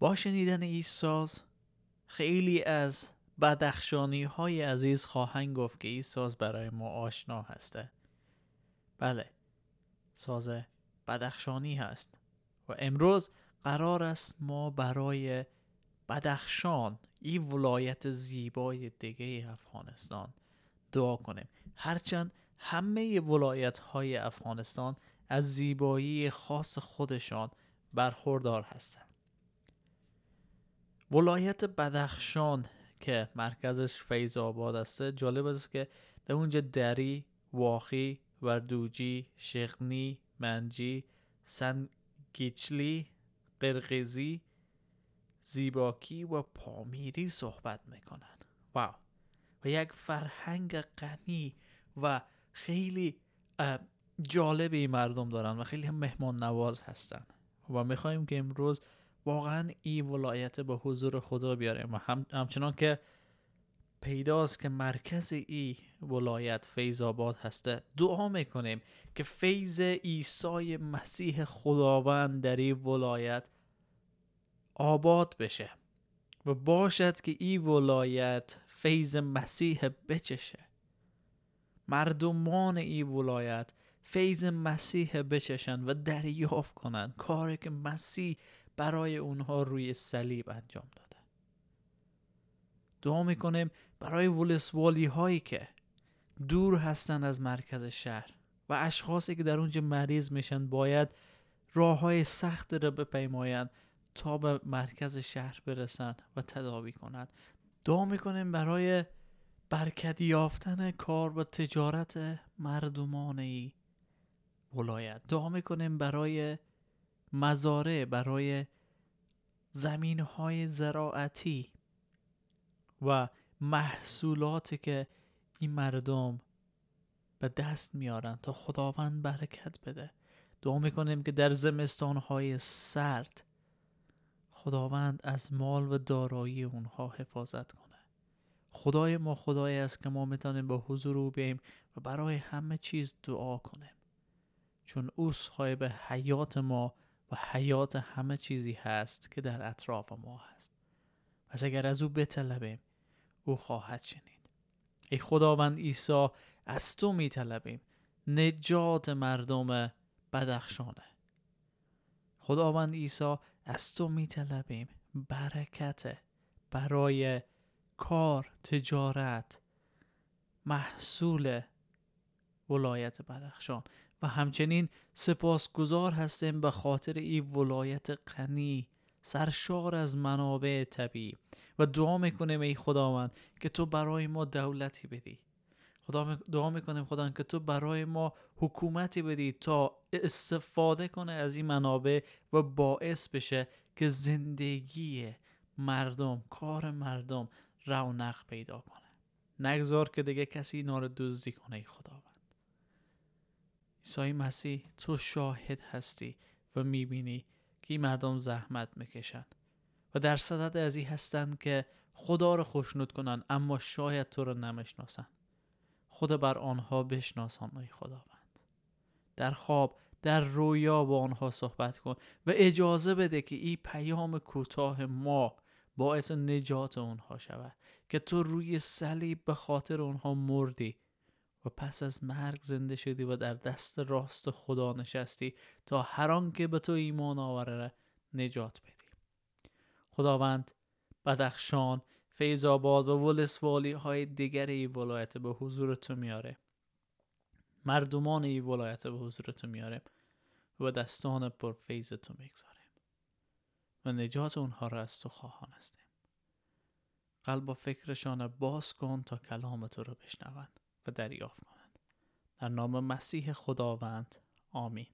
با شنیدن این ساز خیلی از بدخشانی های عزیز خواهند گفت که این ساز برای ما آشنا هسته. بله ساز بدخشانی هست و امروز قرار است ما برای بدخشان این ولایت زیبای دیگه افغانستان دعا کنیم. هرچند همه ولایت های افغانستان از زیبایی خاص خودشان برخوردار هستند. ولایت بدخشان که مرکزش فیض آباد است جالب است که در اونجا دری، واخی، وردوجی، شغنی، منجی، سنگیچلی، قرقیزی، زیباکی و پامیری صحبت می‌کنن واو! و یک فرهنگ غنی و خیلی جالب مردم دارن و خیلی مهمان نواز هستن. و می‌خوایم که امروز واقعا این ولایت به حضور خدا بیاریم. و هم، همچنان که پیداست که مرکز ای ولایت فیض آباد هسته. دعا می‌کنیم که فیض عیسی مسیح خداوند در این ولایت آباد بشه و باشد که این ولایت فیض مسیح بچشه. مردمان این ولایت فیض مسیح بچشن و دریافت کنند کاری که مسیح برای اونها روی صلیب انجام داده. دعا می‌کنیم برای ولسوالی هایی که دور هستن از مرکز شهر و اشخاصی که در اونجا مریض میشن باید راه های سخت را بپیمایند تا به مرکز شهر برسن و تداوی کنند. دعا می‌کنیم برای برکت یافتن کار و تجارت مردمان ای ولایت. دعا می‌کنیم برای مزارع برای زمین های زراعتی و محصولاتی که این مردم به دست میارن تا خداوند برکت بده. دعا می‌کنیم که در زمستان های سرد خداوند از مال و دارایی اونها حفاظت کنه. خدای ما خدایی است که ما می‌تونیم به حضور او بیاییم و برای همه چیز دعا کنیم. چون او صاحب حیات ما و حیات همه چیزی هست که در اطراف ما هست. پس اگر از او بطلبیم او خواهد شنید. ای خداوند عیسی از تو میطلبیم. نجات مردم بدخشانه. خداوند عیسی از تو میطلبیم برکت برای کار تجارت محصول ولایت بدخشان. و همچنین سپاسگزار هستیم به خاطر این ولایت غنی سرشار از منابع طبیعی. و دعا می‌کنیم ای خداوند که تو برای ما دولتی بدی. خدا دعا می‌کنیم خدا که تو برای ما حکومتی بدی تا استفاده کنه از این منابع و باعث بشه که زندگی مردم کار مردم رونق پیدا کنه. نگذار که دیگه کسی اینا رو کنه ای خداوند. عیسی مسیح تو شاهد هستی و می‌بینی که این مردم زحمت می‌کشن. و در صدد از این هستند که خدا رو خوشنود کنن اما شاید تو رو نمی‌شناسن. خدا بر آنها بشناسان ای خداوند. در خواب در رویا با آنها صحبت کن و اجازه بده که این پیام کوتاه ما باعث نجات آنها شود که تو روی صلیب به خاطر آنها مردی. و پس از مرگ زنده شدی و در دست راست خدا نشستی تا هر آن که به تو ایمان آوره نجات بدی. خداوند بدخشان فیض آباد و ولسوالی های دیگر ای ولایت به حضور تو میاره. مردمان ای ولایت به حضور تو میاره و دستان پر فیض تو می‌گذاریم و نجات اونها را از تو خواهان هستیم. قلب و فکرشان باز کن تا کلام تو رو بشنوند. و دریافت کنند در نام مسیح خداوند. آمین.